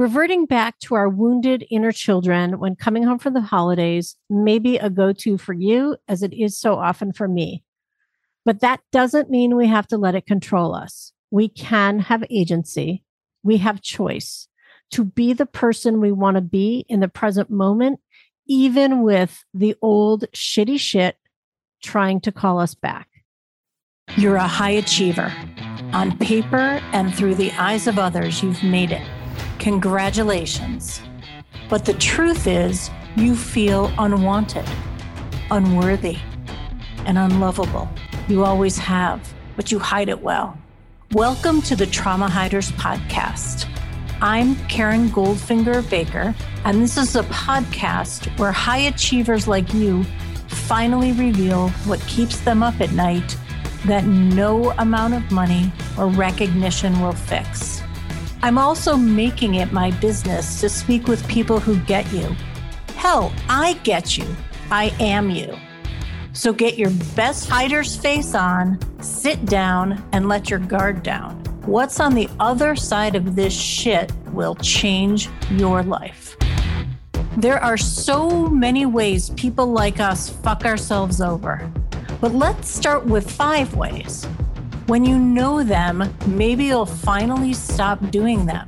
Reverting back to our wounded inner children when coming home for the holidays may be a go to for you, as it is so often for me. But that doesn't mean we have to let it control us. We can have agency, we have choice to be the person we want to be in the present moment, even with the old shitty shit trying to call us back. You're a high achiever. On paper and through the eyes of others, you've made it. Congratulations. But the truth is, you feel unwanted, unworthy, and unlovable. You always have, but you hide it well. Welcome to the Trauma Hiders Podcast. I'm Karen Goldfinger Baker, and this is a podcast where high achievers like you finally reveal what keeps them up at night that no amount of money or recognition will fix. I'm also making it my business to speak with people who get you. Hell, I get you. I am you. So get your best hider's face on, sit down, and let your guard down. What's on the other side of this shit will change your life. There are so many ways people like us fuck ourselves over. But let's start with five ways. When you know them, maybe you'll finally stop doing them.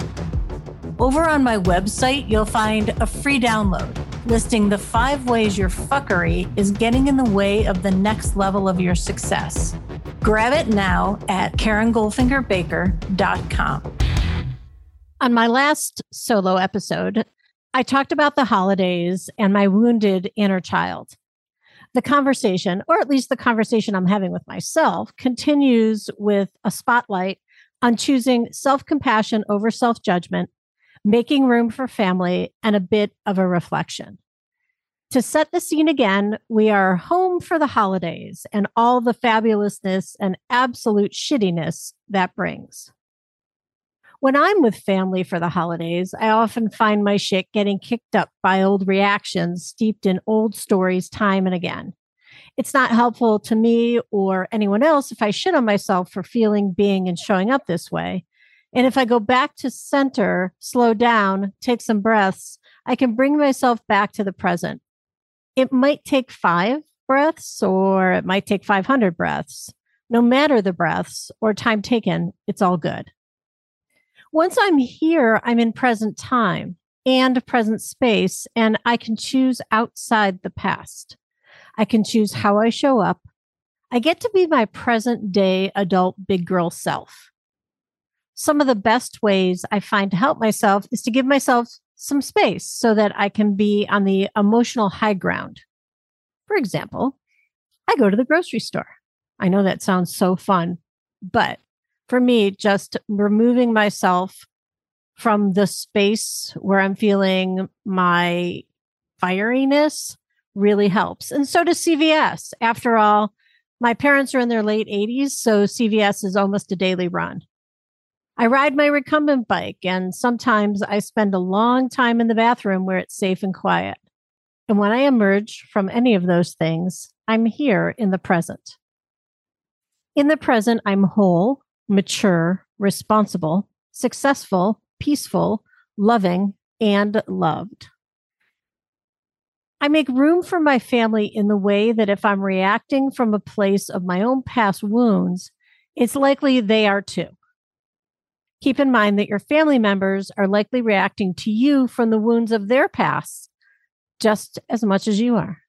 Over on my website, you'll find a free download listing the five ways your fuckery is getting in the way of the next level of your success. Grab it now at KarenGoldfingerBaker.com. On my last solo episode, I talked about the holidays and my wounded inner child the conversation, or at least the conversation I'm having with myself, continues with a spotlight on choosing self compassion over self judgment, making room for family, and a bit of a reflection. To set the scene again, we are home for the holidays and all the fabulousness and absolute shittiness that brings. When I'm with family for the holidays, I often find my shit getting kicked up by old reactions steeped in old stories time and again. It's not helpful to me or anyone else if I shit on myself for feeling, being, and showing up this way. And if I go back to center, slow down, take some breaths, I can bring myself back to the present. It might take five breaths or it might take 500 breaths. No matter the breaths or time taken, it's all good. Once I'm here, I'm in present time and present space, and I can choose outside the past. I can choose how I show up. I get to be my present day adult big girl self. Some of the best ways I find to help myself is to give myself some space so that I can be on the emotional high ground. For example, I go to the grocery store. I know that sounds so fun, but for me, just removing myself from the space where I'm feeling my fieriness really helps. And so does CVS. After all, my parents are in their late 80s, so CVS is almost a daily run. I ride my recumbent bike, and sometimes I spend a long time in the bathroom where it's safe and quiet. And when I emerge from any of those things, I'm here in the present. In the present, I'm whole, mature, responsible, successful, peaceful, loving, and loved. I make room for my family in the way that if I'm reacting from a place of my own past wounds, it's likely they are too. Keep in mind that your family members are likely reacting to you from the wounds of their past just as much as you are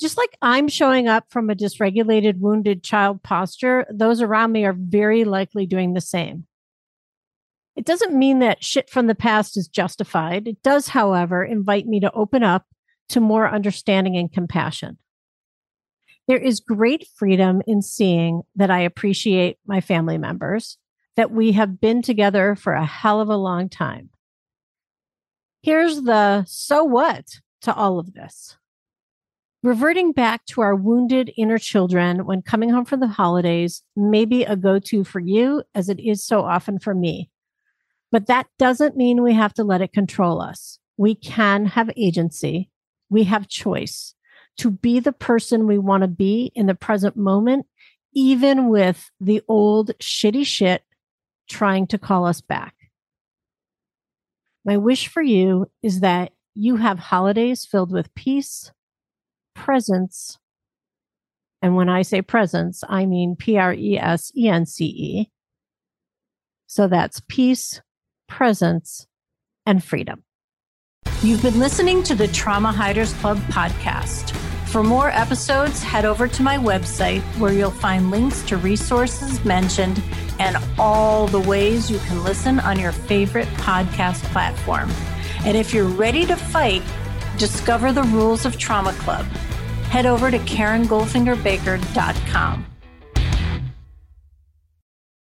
just like I'm showing up from a dysregulated, wounded child posture, those around me are very likely doing the same. It doesn't mean that shit from the past is justified. It does, however, invite me to open up to more understanding and compassion. There is great freedom in seeing that I appreciate my family members, that we have been together for a hell of a long time. Here's the so what to all of this. Reverting back to our wounded inner children when coming home from the holidays may be a go to for you, as it is so often for me. But that doesn't mean we have to let it control us. We can have agency, we have choice to be the person we want to be in the present moment, even with the old shitty shit trying to call us back. My wish for you is that you have holidays filled with peace, presence, and when I say presence, I mean P R E S E N C E. So that's peace, presence, and freedom. You've been listening to the Trauma Hiders Club podcast. For more episodes, head over to my website where you'll find links to resources mentioned and all the ways you can listen on your favorite podcast platform. And if you're ready to fight, discover the rules of Trauma Club. Head over to KarenGoldfingerBaker.com.